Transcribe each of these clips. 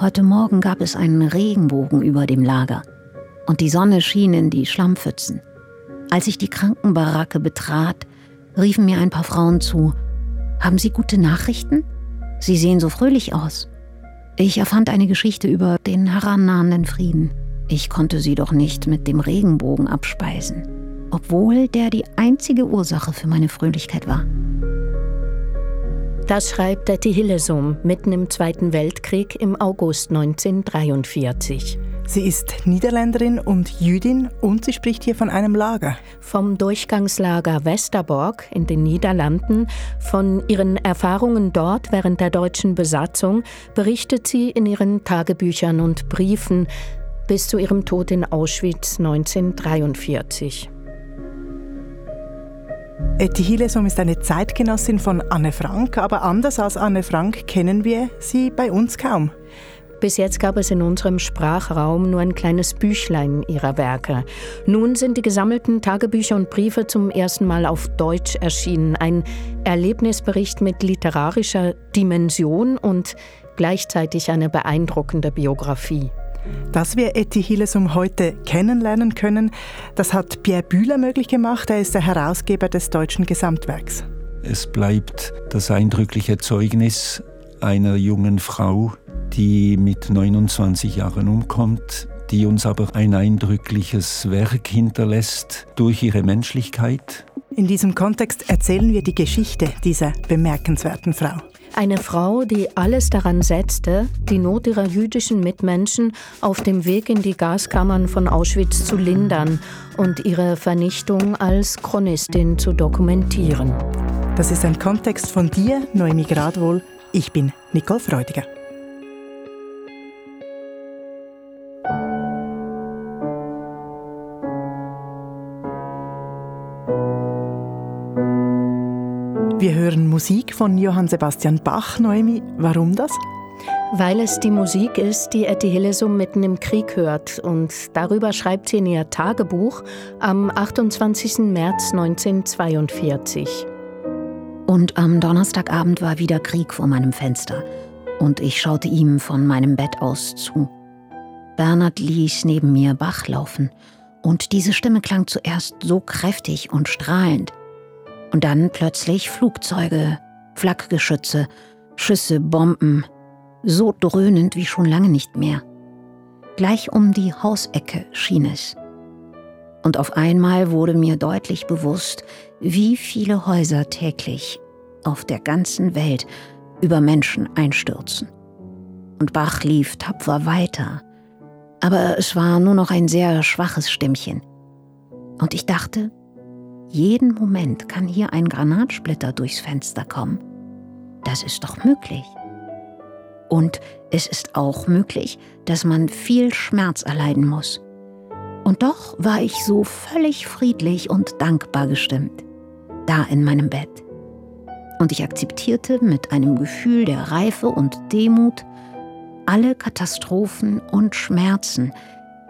Heute Morgen gab es einen Regenbogen über dem Lager und die Sonne schien in die Schlammpfützen. Als ich die Krankenbaracke betrat, riefen mir ein paar Frauen zu. Haben Sie gute Nachrichten? Sie sehen so fröhlich aus. Ich erfand eine Geschichte über den herannahenden Frieden. Ich konnte sie doch nicht mit dem Regenbogen abspeisen, obwohl der die einzige Ursache für meine Fröhlichkeit war. Das schreibt Etty Hillesum mitten im Zweiten Weltkrieg im August 1943. Sie ist Niederländerin und Jüdin und sie spricht hier von einem Lager. Vom Durchgangslager Westerbork in den Niederlanden, von ihren Erfahrungen dort während der deutschen Besatzung berichtet sie in ihren Tagebüchern und Briefen bis zu ihrem Tod in Auschwitz 1943. Etty Hillesum ist eine Zeitgenossin von Anne Frank, aber anders als Anne Frank kennen wir sie bei uns kaum. Bis jetzt gab es in unserem Sprachraum nur ein kleines Büchlein ihrer Werke. Nun sind die gesammelten Tagebücher und Briefe zum ersten Mal auf Deutsch erschienen. Ein Erlebnisbericht mit literarischer Dimension und gleichzeitig eine beeindruckende Biografie. Dass wir Etty Hillesum heute kennenlernen können, das hat Pierre Bühler möglich gemacht. Er ist der Herausgeber des deutschen Gesamtwerks. Es bleibt das eindrückliche Zeugnis einer jungen Frau, die mit 29 Jahren umkommt, die uns aber ein eindrückliches Werk hinterlässt durch ihre Menschlichkeit. In diesem Kontext erzählen wir die Geschichte dieser bemerkenswerten Frau. Eine Frau, die alles daran setzte, die Not ihrer jüdischen Mitmenschen auf dem Weg in die Gaskammern von Auschwitz zu lindern und ihre Vernichtung als Chronistin zu dokumentieren. Das ist ein Kontext von dir, Noemi Gradwohl. Ich bin Nicole Freudiger. Musik von Johann Sebastian Bach, Noemi. Warum das? Weil es die Musik ist, die Etty Hillesum mitten im Krieg hört. Und darüber schreibt sie in ihr Tagebuch am 28. März 1942. Und am Donnerstagabend war wieder Krieg vor meinem Fenster. Und ich schaute ihm von meinem Bett aus zu. Bernhard ließ neben mir Bach laufen. Und diese Stimme klang zuerst so kräftig und strahlend, und dann plötzlich Flugzeuge, Flakgeschütze, Schüsse, Bomben, so dröhnend wie schon lange nicht mehr. Gleich um die Hausecke schien es. Und auf einmal wurde mir deutlich bewusst, wie viele Häuser täglich auf der ganzen Welt über Menschen einstürzen. Und Bach lief tapfer weiter, aber es war nur noch ein sehr schwaches Stimmchen. Und ich dachte, jeden Moment kann hier ein Granatsplitter durchs Fenster kommen. Das ist doch möglich. Und es ist auch möglich, dass man viel Schmerz erleiden muss. Und doch war ich so völlig friedlich und dankbar gestimmt, da in meinem Bett. Und ich akzeptierte mit einem Gefühl der Reife und Demut alle Katastrophen und Schmerzen,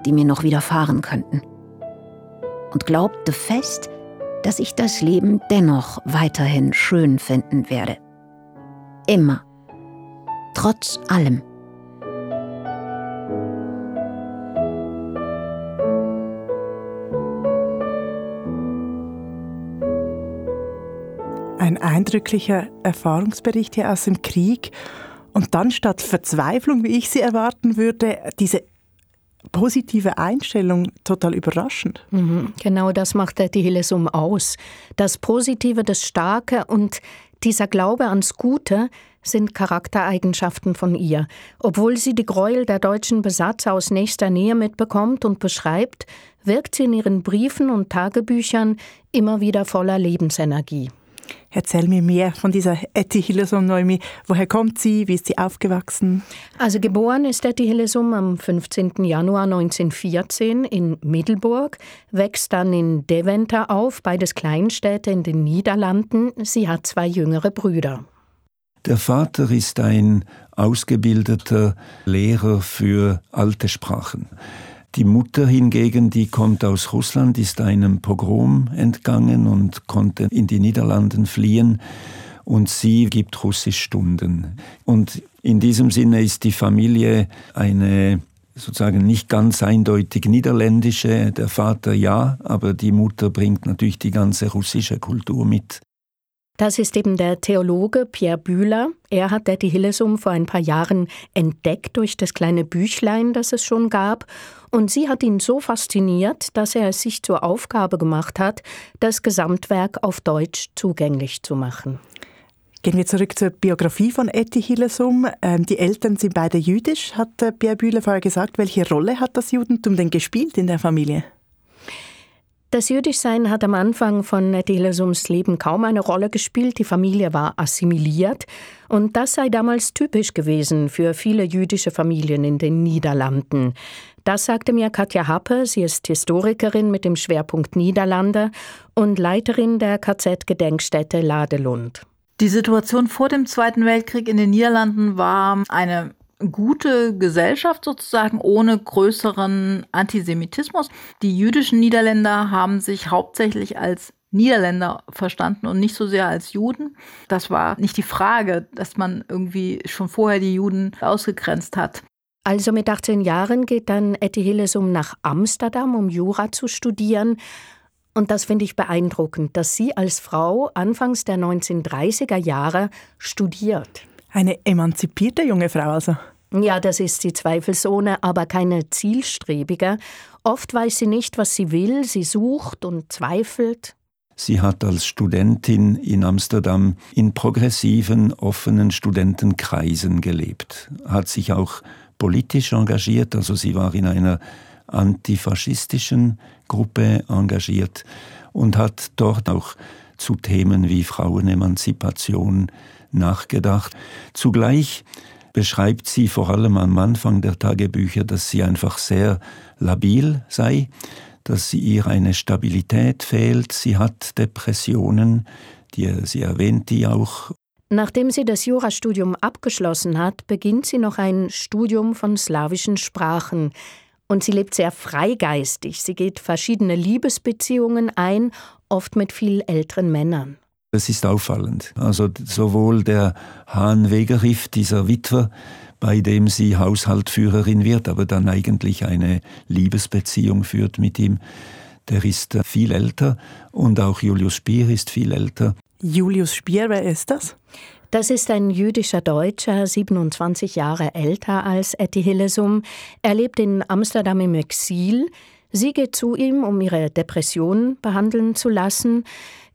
die mir noch widerfahren könnten. Und glaubte fest, dass ich das Leben dennoch weiterhin schön finden werde. Immer. Trotz allem. Ein eindrücklicher Erfahrungsbericht hier aus dem Krieg. Und dann statt Verzweiflung, wie ich sie erwarten würde, diese positive Einstellung total überraschend. Mhm, genau das macht die Hillesum aus. Das Positive, das Starke und dieser Glaube ans Gute sind Charaktereigenschaften von ihr. Obwohl sie die Gräuel der deutschen Besatzer aus nächster Nähe mitbekommt und beschreibt, wirkt sie in ihren Briefen und Tagebüchern immer wieder voller Lebensenergie. Erzähl mir mehr von dieser Etty Hillesum Neumi. Woher kommt sie? Wie ist sie aufgewachsen? Also geboren ist Etty Hillesum am 15. Januar 1914 in Middelburg, wächst dann in Deventer auf, beides Kleinstädte in den Niederlanden. Sie hat zwei jüngere Brüder. Der Vater ist ein ausgebildeter Lehrer für alte Sprachen. Die Mutter hingegen, die kommt aus Russland, ist einem Pogrom entgangen und konnte in die Niederlanden fliehen und sie gibt Russischstunden. Und In diesem Sinne ist die Familie eine sozusagen nicht ganz eindeutig niederländische, der Vater ja, aber die Mutter bringt natürlich die ganze russische Kultur mit. Das ist eben der Theologe Pierre Bühler. Er hat Detti Hillesum vor ein paar Jahren entdeckt durch das kleine Büchlein, das es schon gab. Und sie hat ihn so fasziniert, dass er es sich zur Aufgabe gemacht hat, das Gesamtwerk auf Deutsch zugänglich zu machen. Gehen wir zurück zur Biografie von Etty Hillesum. Ähm, die Eltern sind beide jüdisch, hat äh, Pierre Bühler vorher gesagt. Welche Rolle hat das Judentum denn gespielt in der Familie? Das Jüdischsein hat am Anfang von Delesums Leben kaum eine Rolle gespielt. Die Familie war assimiliert. Und das sei damals typisch gewesen für viele jüdische Familien in den Niederlanden. Das sagte mir Katja Happe. Sie ist Historikerin mit dem Schwerpunkt Niederlande und Leiterin der KZ-Gedenkstätte Ladelund. Die Situation vor dem Zweiten Weltkrieg in den Niederlanden war eine gute Gesellschaft sozusagen ohne größeren Antisemitismus. Die jüdischen Niederländer haben sich hauptsächlich als Niederländer verstanden und nicht so sehr als Juden. Das war nicht die Frage, dass man irgendwie schon vorher die Juden ausgegrenzt hat. Also mit 18 Jahren geht dann Etty Hillesum nach Amsterdam, um Jura zu studieren. Und das finde ich beeindruckend, dass sie als Frau anfangs der 1930er Jahre studiert. Eine emanzipierte junge Frau also. Ja, das ist sie zweifelsohne, aber keine zielstrebige. Oft weiß sie nicht, was sie will, sie sucht und zweifelt. Sie hat als Studentin in Amsterdam in progressiven, offenen Studentenkreisen gelebt, hat sich auch politisch engagiert, also sie war in einer antifaschistischen Gruppe engagiert und hat dort auch zu Themen wie Frauenemanzipation nachgedacht. Zugleich beschreibt sie vor allem am Anfang der Tagebücher, dass sie einfach sehr labil sei, dass ihr eine Stabilität fehlt. Sie hat Depressionen, die, sie erwähnt die auch. Nachdem sie das Jurastudium abgeschlossen hat, beginnt sie noch ein Studium von slawischen Sprachen. Und sie lebt sehr freigeistig. Sie geht verschiedene Liebesbeziehungen ein, oft mit viel älteren Männern. Es ist auffallend. Also sowohl der Hahn Wegeriff, dieser Witwer, bei dem sie Haushaltführerin wird, aber dann eigentlich eine Liebesbeziehung führt mit ihm, der ist viel älter und auch Julius Spier ist viel älter. Julius Spier, wer ist das? Das ist ein jüdischer Deutscher, 27 Jahre älter als Etty Hillesum. Er lebt in Amsterdam im Exil. Sie geht zu ihm, um ihre Depression behandeln zu lassen.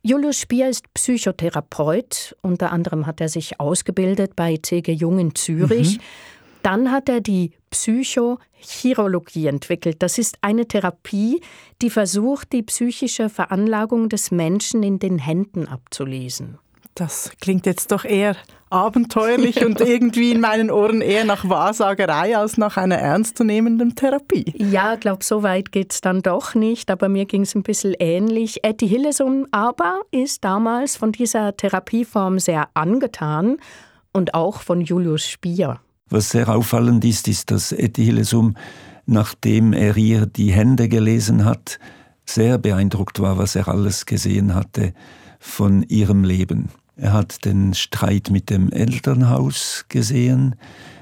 Julius Spier ist Psychotherapeut. Unter anderem hat er sich ausgebildet bei C.G. Jung in Zürich. Mhm. Dann hat er die Psychochirologie entwickelt. Das ist eine Therapie, die versucht, die psychische Veranlagung des Menschen in den Händen abzulesen. Das klingt jetzt doch eher abenteuerlich und irgendwie in meinen Ohren eher nach Wahrsagerei als nach einer ernstzunehmenden Therapie. Ja, ich glaube, so weit geht es dann doch nicht, aber mir ging es ein bisschen ähnlich. Etty Hillesum aber ist damals von dieser Therapieform sehr angetan und auch von Julius Spier. Was sehr auffallend ist, ist, dass Etty Hillesum, nachdem er ihr die Hände gelesen hat, sehr beeindruckt war, was er alles gesehen hatte von ihrem Leben. Er hat den Streit mit dem Elternhaus gesehen,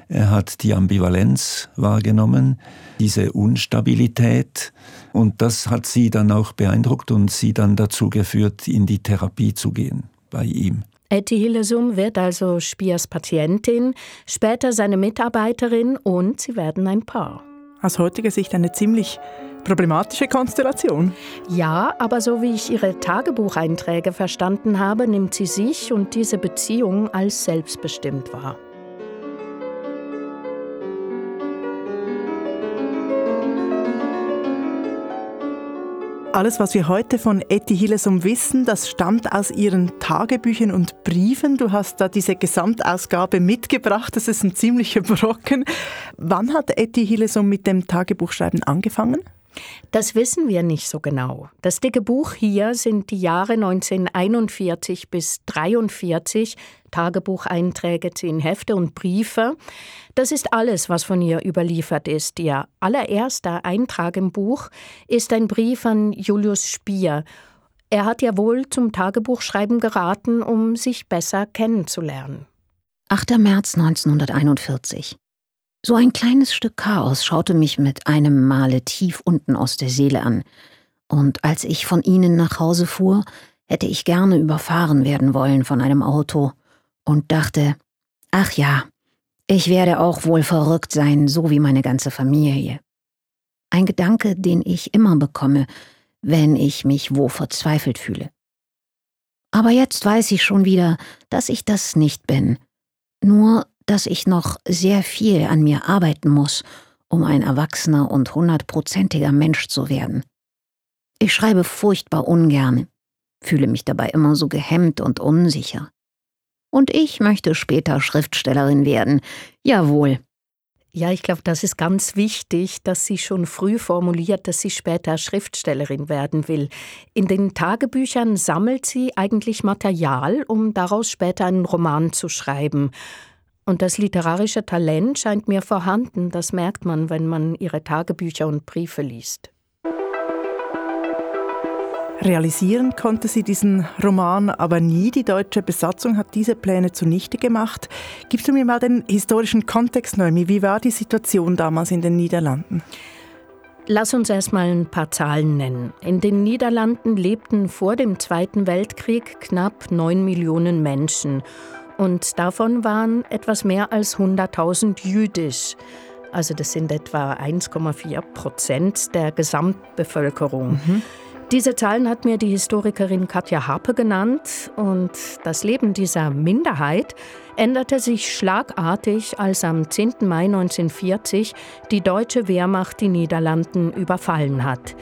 er hat die Ambivalenz wahrgenommen, diese Unstabilität und das hat sie dann auch beeindruckt und sie dann dazu geführt, in die Therapie zu gehen bei ihm. Etty Hillesum wird also Spiers Patientin, später seine Mitarbeiterin und sie werden ein Paar. Aus heutiger Sicht eine ziemlich problematische Konstellation. Ja, aber so wie ich ihre Tagebucheinträge verstanden habe, nimmt sie sich und diese Beziehung als selbstbestimmt wahr. Alles, was wir heute von Etty Hillesum wissen, das stammt aus ihren Tagebüchern und Briefen. Du hast da diese Gesamtausgabe mitgebracht. Das ist ein ziemlicher Brocken. Wann hat Etty Hillesum mit dem Tagebuchschreiben angefangen? Das wissen wir nicht so genau. Das dicke Buch hier sind die Jahre 1941 bis 1943, Tagebucheinträge, zehn Hefte und Briefe. Das ist alles, was von ihr überliefert ist. Ihr allererster Eintrag im Buch ist ein Brief an Julius Spier. Er hat ihr wohl zum Tagebuchschreiben geraten, um sich besser kennenzulernen. 8. März 1941. So ein kleines Stück Chaos schaute mich mit einem Male tief unten aus der Seele an, und als ich von ihnen nach Hause fuhr, hätte ich gerne überfahren werden wollen von einem Auto und dachte, ach ja, ich werde auch wohl verrückt sein, so wie meine ganze Familie. Ein Gedanke, den ich immer bekomme, wenn ich mich wo verzweifelt fühle. Aber jetzt weiß ich schon wieder, dass ich das nicht bin, nur dass ich noch sehr viel an mir arbeiten muss, um ein erwachsener und hundertprozentiger Mensch zu werden. Ich schreibe furchtbar ungern, fühle mich dabei immer so gehemmt und unsicher. Und ich möchte später Schriftstellerin werden. Jawohl. Ja, ich glaube, das ist ganz wichtig, dass sie schon früh formuliert, dass sie später Schriftstellerin werden will. In den Tagebüchern sammelt sie eigentlich Material, um daraus später einen Roman zu schreiben. Und das literarische Talent scheint mir vorhanden, das merkt man, wenn man ihre Tagebücher und Briefe liest. Realisieren konnte sie diesen Roman aber nie. Die deutsche Besatzung hat diese Pläne zunichte gemacht. Gibst du mir mal den historischen Kontext, Noemi? Wie war die Situation damals in den Niederlanden? Lass uns erstmal ein paar Zahlen nennen. In den Niederlanden lebten vor dem Zweiten Weltkrieg knapp 9 Millionen Menschen. Und davon waren etwas mehr als 100.000 jüdisch. Also das sind etwa 1,4 Prozent der Gesamtbevölkerung. Mhm. Diese Zahlen hat mir die Historikerin Katja Harpe genannt und das Leben dieser Minderheit änderte sich schlagartig, als am 10. Mai 1940 die deutsche Wehrmacht die Niederlanden überfallen hat.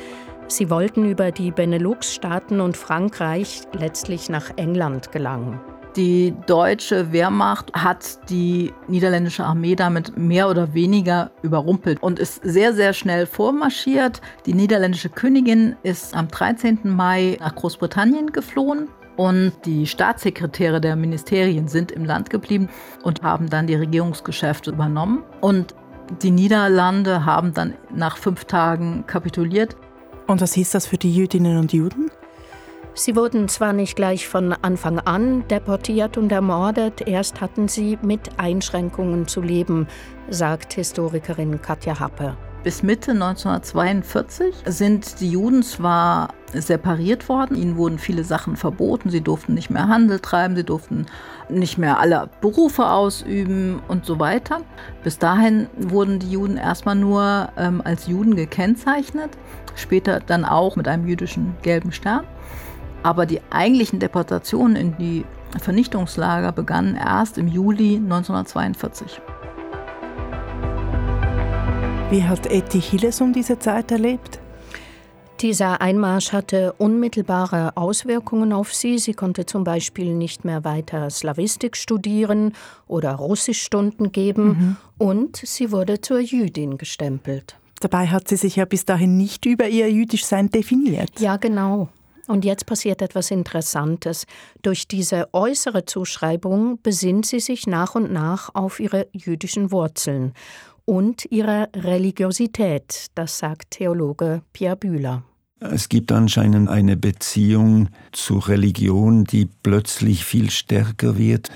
Sie wollten über die Benelux-Staaten und Frankreich letztlich nach England gelangen. Die deutsche Wehrmacht hat die niederländische Armee damit mehr oder weniger überrumpelt und ist sehr, sehr schnell vormarschiert. Die niederländische Königin ist am 13. Mai nach Großbritannien geflohen und die Staatssekretäre der Ministerien sind im Land geblieben und haben dann die Regierungsgeschäfte übernommen. Und die Niederlande haben dann nach fünf Tagen kapituliert. Und was hieß das für die Jüdinnen und Juden? Sie wurden zwar nicht gleich von Anfang an deportiert und ermordet, erst hatten sie mit Einschränkungen zu leben, sagt Historikerin Katja Happe. Bis Mitte 1942 sind die Juden zwar separiert worden, ihnen wurden viele Sachen verboten, sie durften nicht mehr Handel treiben, sie durften nicht mehr alle Berufe ausüben und so weiter. Bis dahin wurden die Juden erstmal nur ähm, als Juden gekennzeichnet, später dann auch mit einem jüdischen gelben Stern. Aber die eigentlichen Deportationen in die Vernichtungslager begannen erst im Juli 1942. Wie hat Etty Hillesum diese Zeit erlebt? Dieser Einmarsch hatte unmittelbare Auswirkungen auf sie. Sie konnte zum Beispiel nicht mehr weiter Slawistik studieren oder Russischstunden geben mhm. und sie wurde zur Jüdin gestempelt. Dabei hat sie sich ja bis dahin nicht über ihr Jüdischsein definiert. Ja, genau. Und jetzt passiert etwas Interessantes. Durch diese äußere Zuschreibung besinnt sie sich nach und nach auf ihre jüdischen Wurzeln und ihre Religiosität, das sagt Theologe Pierre Bühler. Es gibt anscheinend eine Beziehung zur Religion, die plötzlich viel stärker wird.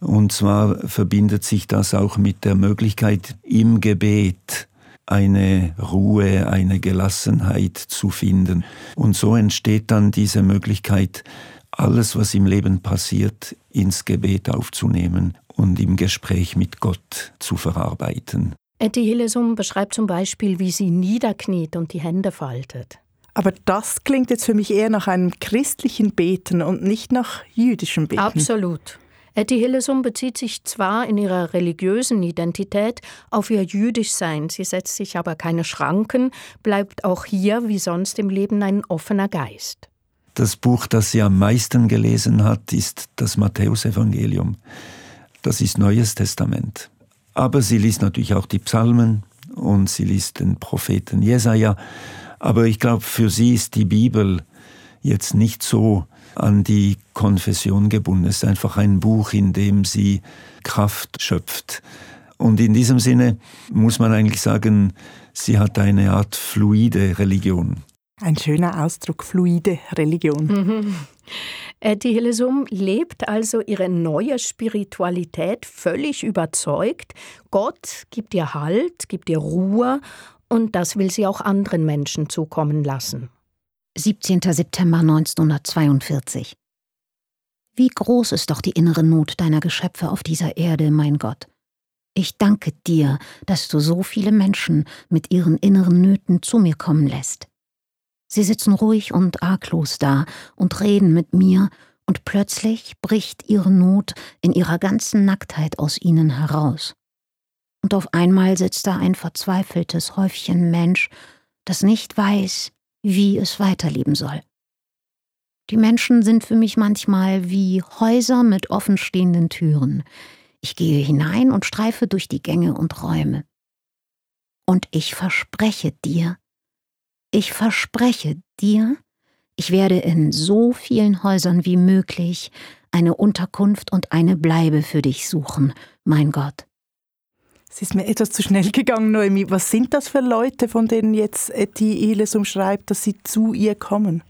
Und zwar verbindet sich das auch mit der Möglichkeit, im Gebet eine Ruhe, eine Gelassenheit zu finden. Und so entsteht dann diese Möglichkeit, alles, was im Leben passiert, ins Gebet aufzunehmen und im Gespräch mit Gott zu verarbeiten. Etty Hillesum beschreibt zum Beispiel, wie sie niederkniet und die Hände faltet. Aber das klingt jetzt für mich eher nach einem christlichen Beten und nicht nach jüdischem Beten. Absolut. Etty Hillesum bezieht sich zwar in ihrer religiösen Identität auf ihr Jüdischsein, sie setzt sich aber keine Schranken, bleibt auch hier wie sonst im Leben ein offener Geist. Das Buch, das sie am meisten gelesen hat, ist das Matthäusevangelium. Das ist Neues Testament. Aber sie liest natürlich auch die Psalmen und sie liest den Propheten Jesaja. Aber ich glaube, für sie ist die Bibel jetzt nicht so an die Konfession gebunden. Es ist einfach ein Buch, in dem sie Kraft schöpft. Und in diesem Sinne muss man eigentlich sagen, sie hat eine Art fluide Religion. Ein schöner Ausdruck, fluide Religion. Mhm. Etty Hillesum lebt also ihre neue Spiritualität völlig überzeugt. Gott gibt ihr Halt, gibt ihr Ruhe und das will sie auch anderen Menschen zukommen lassen. 17. September 1942. Wie groß ist doch die innere Not deiner Geschöpfe auf dieser Erde, mein Gott. Ich danke dir, dass du so viele Menschen mit ihren inneren Nöten zu mir kommen lässt. Sie sitzen ruhig und arglos da und reden mit mir, und plötzlich bricht ihre Not in ihrer ganzen Nacktheit aus ihnen heraus. Und auf einmal sitzt da ein verzweifeltes Häufchen Mensch, das nicht weiß, wie es weiterleben soll. Die Menschen sind für mich manchmal wie Häuser mit offenstehenden Türen. Ich gehe hinein und streife durch die Gänge und Räume. Und ich verspreche dir, ich verspreche dir, ich werde in so vielen Häusern wie möglich eine Unterkunft und eine Bleibe für dich suchen, mein Gott. Es ist mir etwas zu schnell gegangen, Noemi. Was sind das für Leute, von denen jetzt Etty Eles umschreibt, dass sie zu ihr kommen?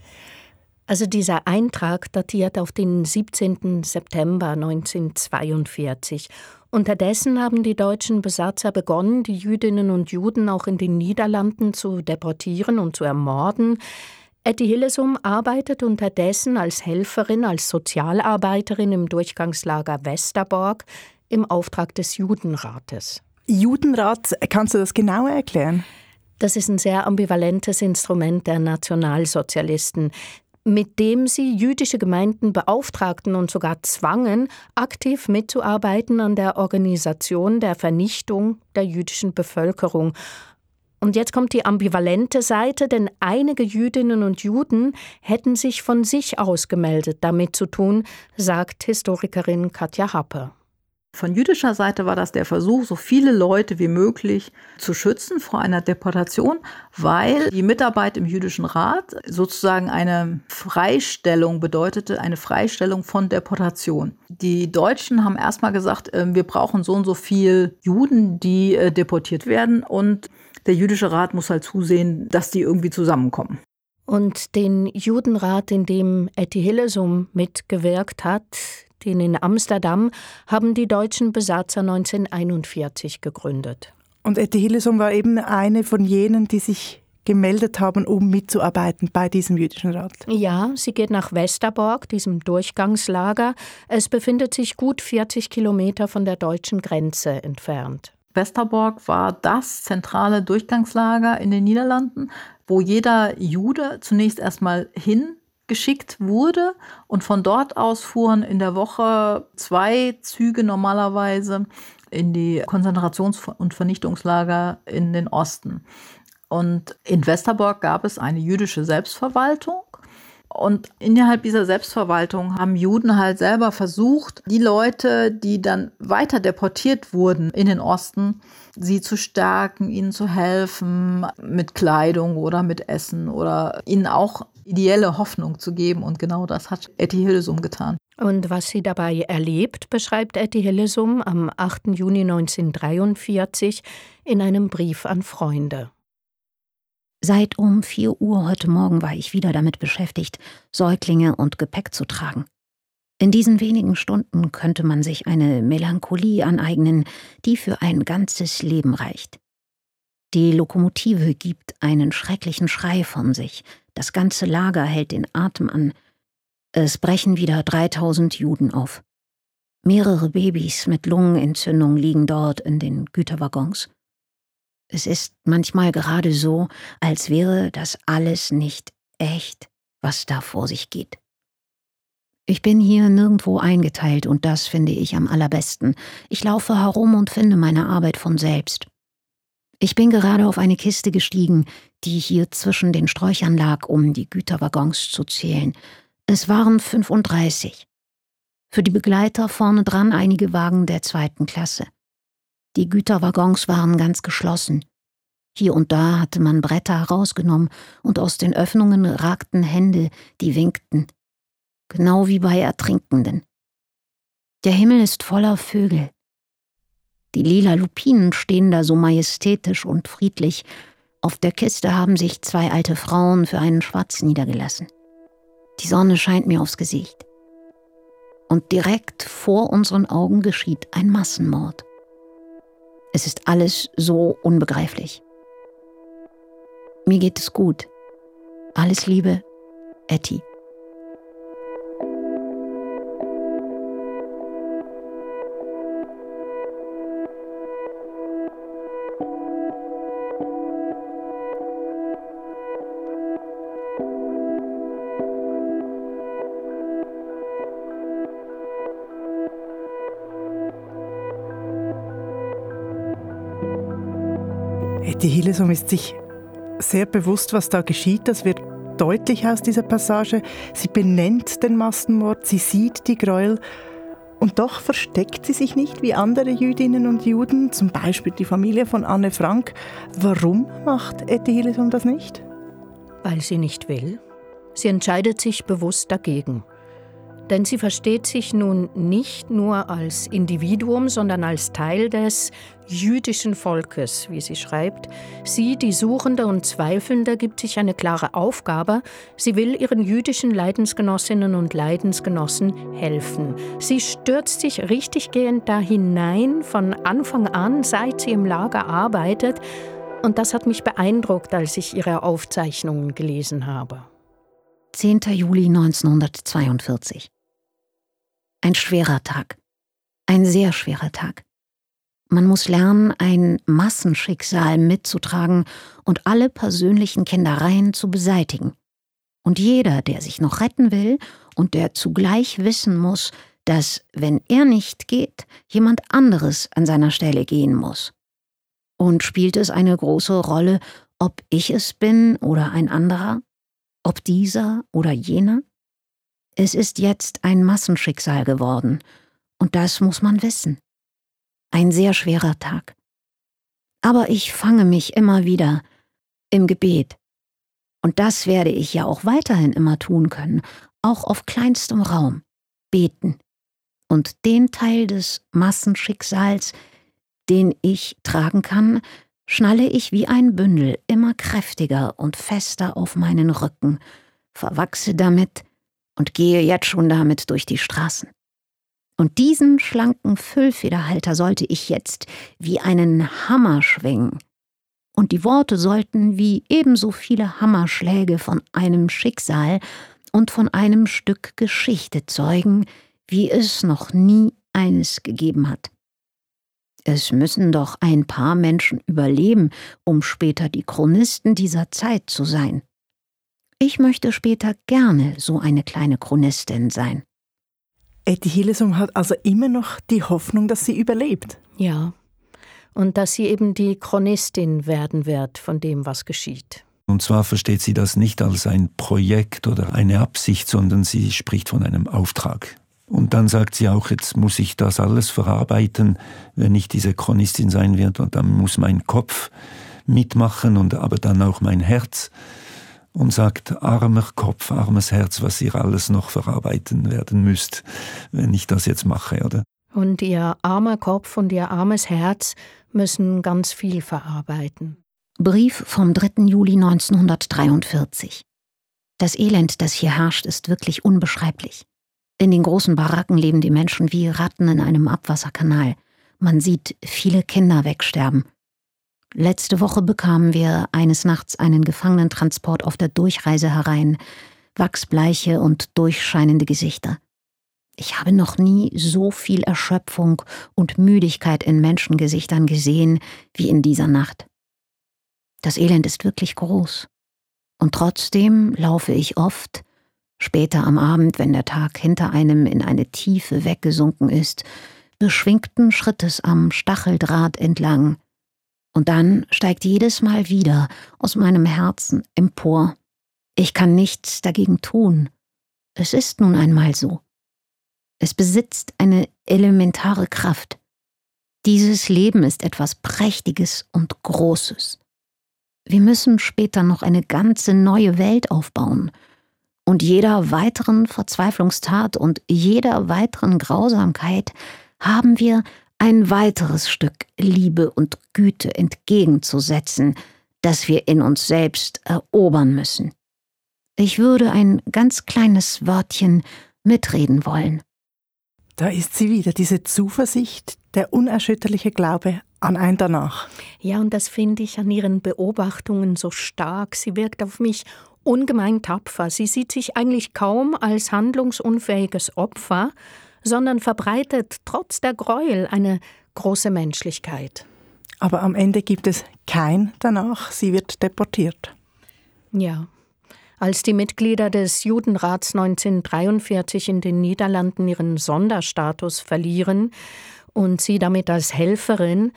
Also dieser Eintrag datiert auf den 17. September 1942 Unterdessen haben die deutschen Besatzer begonnen, die Jüdinnen und Juden auch in den Niederlanden zu deportieren und zu ermorden. Etty Hillesum arbeitet unterdessen als Helferin, als Sozialarbeiterin im Durchgangslager Westerborg im Auftrag des Judenrates. Judenrat, kannst du das genauer erklären? Das ist ein sehr ambivalentes Instrument der Nationalsozialisten mit dem sie jüdische Gemeinden beauftragten und sogar zwangen, aktiv mitzuarbeiten an der Organisation der Vernichtung der jüdischen Bevölkerung. Und jetzt kommt die ambivalente Seite, denn einige Jüdinnen und Juden hätten sich von sich aus gemeldet, damit zu tun, sagt Historikerin Katja Happe. Von jüdischer Seite war das der Versuch, so viele Leute wie möglich zu schützen vor einer Deportation, weil die Mitarbeit im jüdischen Rat sozusagen eine Freistellung bedeutete, eine Freistellung von Deportation. Die Deutschen haben erstmal gesagt, ähm, wir brauchen so und so viel Juden, die äh, deportiert werden und der jüdische Rat muss halt zusehen, dass die irgendwie zusammenkommen. Und den Judenrat, in dem Etty Hillesum mitgewirkt hat, den in Amsterdam, haben die deutschen Besatzer 1941 gegründet. Und Etty Hillesum war eben eine von jenen, die sich gemeldet haben, um mitzuarbeiten bei diesem jüdischen Rat. Ja, sie geht nach Westerborg, diesem Durchgangslager. Es befindet sich gut 40 Kilometer von der deutschen Grenze entfernt. Westerborg war das zentrale Durchgangslager in den Niederlanden, wo jeder Jude zunächst erstmal hin geschickt wurde und von dort aus fuhren in der Woche zwei Züge normalerweise in die Konzentrations- und Vernichtungslager in den Osten. Und in Westerborg gab es eine jüdische Selbstverwaltung. Und innerhalb dieser Selbstverwaltung haben Juden halt selber versucht, die Leute, die dann weiter deportiert wurden in den Osten, sie zu stärken, ihnen zu helfen mit Kleidung oder mit Essen oder ihnen auch ideelle Hoffnung zu geben. Und genau das hat Etty Hillesum getan. Und was sie dabei erlebt, beschreibt Etty Hillesum am 8. Juni 1943 in einem Brief an Freunde. Seit um 4 Uhr heute Morgen war ich wieder damit beschäftigt, Säuglinge und Gepäck zu tragen. In diesen wenigen Stunden könnte man sich eine Melancholie aneignen, die für ein ganzes Leben reicht. Die Lokomotive gibt einen schrecklichen Schrei von sich, das ganze Lager hält den Atem an. Es brechen wieder 3000 Juden auf. Mehrere Babys mit Lungenentzündung liegen dort in den Güterwaggons. Es ist manchmal gerade so, als wäre das alles nicht echt, was da vor sich geht. Ich bin hier nirgendwo eingeteilt und das finde ich am allerbesten. Ich laufe herum und finde meine Arbeit von selbst. Ich bin gerade auf eine Kiste gestiegen, die hier zwischen den Sträuchern lag, um die Güterwaggons zu zählen. Es waren 35. Für die Begleiter vorne dran einige Wagen der zweiten Klasse. Die Güterwaggons waren ganz geschlossen. Hier und da hatte man Bretter herausgenommen und aus den Öffnungen ragten Hände, die winkten. Genau wie bei Ertrinkenden. Der Himmel ist voller Vögel. Die lila Lupinen stehen da so majestätisch und friedlich, Auf der Kiste haben sich zwei alte Frauen für einen Schwarz niedergelassen. Die Sonne scheint mir aufs Gesicht. Und direkt vor unseren Augen geschieht ein Massenmord. Es ist alles so unbegreiflich. Mir geht es gut. Alles Liebe, Etty. Die Hillesum ist sich sehr bewusst, was da geschieht. Das wird deutlich aus dieser Passage. Sie benennt den Massenmord, sie sieht die Gräuel und doch versteckt sie sich nicht wie andere Jüdinnen und Juden, zum Beispiel die Familie von Anne Frank. Warum macht Etty Hillesum das nicht? Weil sie nicht will. Sie entscheidet sich bewusst dagegen. Denn sie versteht sich nun nicht nur als Individuum, sondern als Teil des jüdischen Volkes, wie sie schreibt. Sie, die Suchende und Zweifelnde, gibt sich eine klare Aufgabe. Sie will ihren jüdischen Leidensgenossinnen und Leidensgenossen helfen. Sie stürzt sich richtiggehend da hinein von Anfang an, seit sie im Lager arbeitet. Und das hat mich beeindruckt, als ich ihre Aufzeichnungen gelesen habe. 10. Juli 1942. Ein schwerer Tag. Ein sehr schwerer Tag. Man muss lernen, ein Massenschicksal mitzutragen und alle persönlichen Kindereien zu beseitigen. Und jeder, der sich noch retten will und der zugleich wissen muss, dass, wenn er nicht geht, jemand anderes an seiner Stelle gehen muss. Und spielt es eine große Rolle, ob ich es bin oder ein anderer? Ob dieser oder jener? Es ist jetzt ein Massenschicksal geworden, und das muss man wissen. Ein sehr schwerer Tag. Aber ich fange mich immer wieder im Gebet. Und das werde ich ja auch weiterhin immer tun können, auch auf kleinstem Raum, beten. Und den Teil des Massenschicksals, den ich tragen kann, schnalle ich wie ein Bündel immer kräftiger und fester auf meinen Rücken, verwachse damit, und gehe jetzt schon damit durch die Straßen. Und diesen schlanken Füllfederhalter sollte ich jetzt wie einen Hammer schwingen. Und die Worte sollten wie ebenso viele Hammerschläge von einem Schicksal und von einem Stück Geschichte zeugen, wie es noch nie eines gegeben hat. Es müssen doch ein paar Menschen überleben, um später die Chronisten dieser Zeit zu sein. Ich möchte später gerne so eine kleine Chronistin sein. Etty Hillesum hat also immer noch die Hoffnung, dass sie überlebt. Ja. Und dass sie eben die Chronistin werden wird von dem, was geschieht. Und zwar versteht sie das nicht als ein Projekt oder eine Absicht, sondern sie spricht von einem Auftrag. Und dann sagt sie auch, jetzt muss ich das alles verarbeiten, wenn ich diese Chronistin sein werde. Und dann muss mein Kopf mitmachen und aber dann auch mein Herz und sagt, armer Kopf, armes Herz, was ihr alles noch verarbeiten werden müsst, wenn ich das jetzt mache, oder? Und ihr armer Kopf und ihr armes Herz müssen ganz viel verarbeiten. Brief vom 3. Juli 1943. Das Elend, das hier herrscht, ist wirklich unbeschreiblich. In den großen Baracken leben die Menschen wie Ratten in einem Abwasserkanal. Man sieht viele Kinder wegsterben. Letzte Woche bekamen wir eines Nachts einen Gefangenentransport auf der Durchreise herein, wachsbleiche und durchscheinende Gesichter. Ich habe noch nie so viel Erschöpfung und Müdigkeit in Menschengesichtern gesehen wie in dieser Nacht. Das Elend ist wirklich groß. Und trotzdem laufe ich oft, später am Abend, wenn der Tag hinter einem in eine Tiefe weggesunken ist, beschwingten Schrittes am Stacheldraht entlang, und dann steigt jedes Mal wieder aus meinem Herzen empor. Ich kann nichts dagegen tun. Es ist nun einmal so. Es besitzt eine elementare Kraft. Dieses Leben ist etwas Prächtiges und Großes. Wir müssen später noch eine ganze neue Welt aufbauen. Und jeder weiteren Verzweiflungstat und jeder weiteren Grausamkeit haben wir ein weiteres Stück Liebe und Güte entgegenzusetzen, das wir in uns selbst erobern müssen. Ich würde ein ganz kleines Wörtchen mitreden wollen. Da ist sie wieder, diese Zuversicht, der unerschütterliche Glaube an ein Danach. Ja, und das finde ich an ihren Beobachtungen so stark. Sie wirkt auf mich ungemein tapfer. Sie sieht sich eigentlich kaum als handlungsunfähiges Opfer, sondern verbreitet trotz der Gräuel eine große Menschlichkeit. Aber am Ende gibt es kein danach. Sie wird deportiert. Ja. Als die Mitglieder des Judenrats 1943 in den Niederlanden ihren Sonderstatus verlieren und sie damit als Helferin,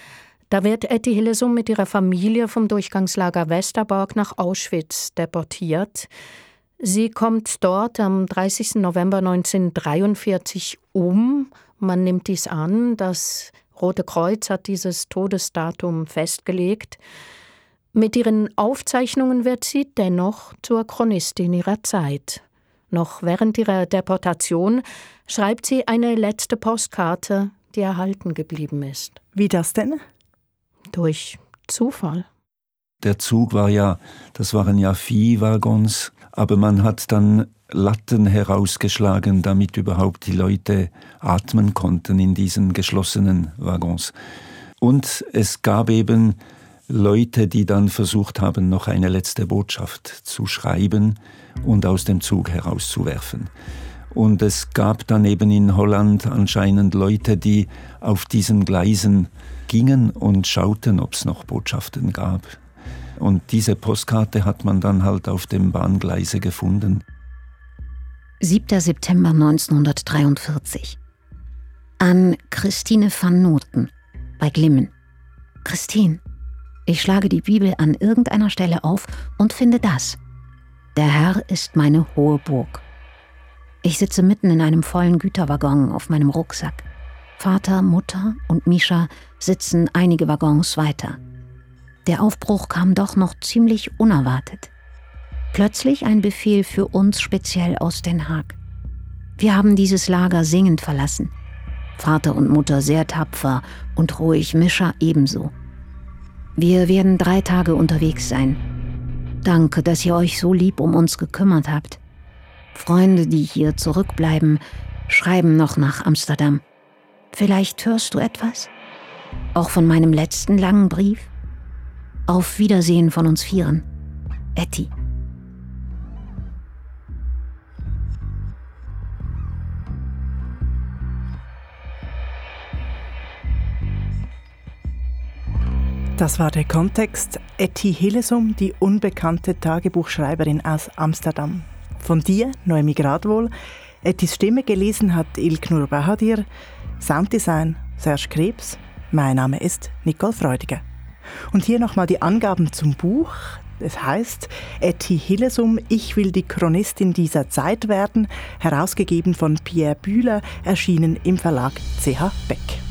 da wird Etty Hillesum mit ihrer Familie vom Durchgangslager Westerbork nach Auschwitz deportiert. Sie kommt dort am 30. November 1943 um. Man nimmt dies an, das Rote Kreuz hat dieses Todesdatum festgelegt. Mit ihren Aufzeichnungen wird sie dennoch zur Chronistin ihrer Zeit. Noch während ihrer Deportation schreibt sie eine letzte Postkarte, die erhalten geblieben ist. Wie das denn? Durch Zufall. Der Zug war ja, das waren ja Viehwaggons, aber man hat dann Latten herausgeschlagen, damit überhaupt die Leute atmen konnten in diesen geschlossenen Waggons. Und es gab eben Leute, die dann versucht haben, noch eine letzte Botschaft zu schreiben und aus dem Zug herauszuwerfen. Und es gab dann eben in Holland anscheinend Leute, die auf diesen Gleisen gingen und schauten, ob es noch Botschaften gab. Und diese Postkarte hat man dann halt auf dem Bahngleise gefunden. 7. September 1943. An Christine van Noten bei Glimmen. Christine, ich schlage die Bibel an irgendeiner Stelle auf und finde das. Der Herr ist meine hohe Burg. Ich sitze mitten in einem vollen Güterwaggon auf meinem Rucksack. Vater, Mutter und Misha sitzen einige Waggons weiter. Der Aufbruch kam doch noch ziemlich unerwartet. Plötzlich ein Befehl für uns speziell aus Den Haag. Wir haben dieses Lager singend verlassen. Vater und Mutter sehr tapfer und ruhig, Mischa ebenso. Wir werden drei Tage unterwegs sein. Danke, dass ihr euch so lieb um uns gekümmert habt. Freunde, die hier zurückbleiben, schreiben noch nach Amsterdam. Vielleicht hörst du etwas? Auch von meinem letzten langen Brief? Auf Wiedersehen von uns Vieren. Etty. Das war der Kontext. Etty Hillesum, die unbekannte Tagebuchschreiberin aus Amsterdam. Von dir, Noemi Gradwohl. Ettys Stimme gelesen hat Ilknur Bahadir. Sounddesign Serge Krebs. Mein Name ist Nicole Freudiger. Und hier nochmal die Angaben zum Buch. Es heißt Etty Hillesum, Ich will die Chronistin dieser Zeit werden, herausgegeben von Pierre Bühler, erschienen im Verlag CH Beck.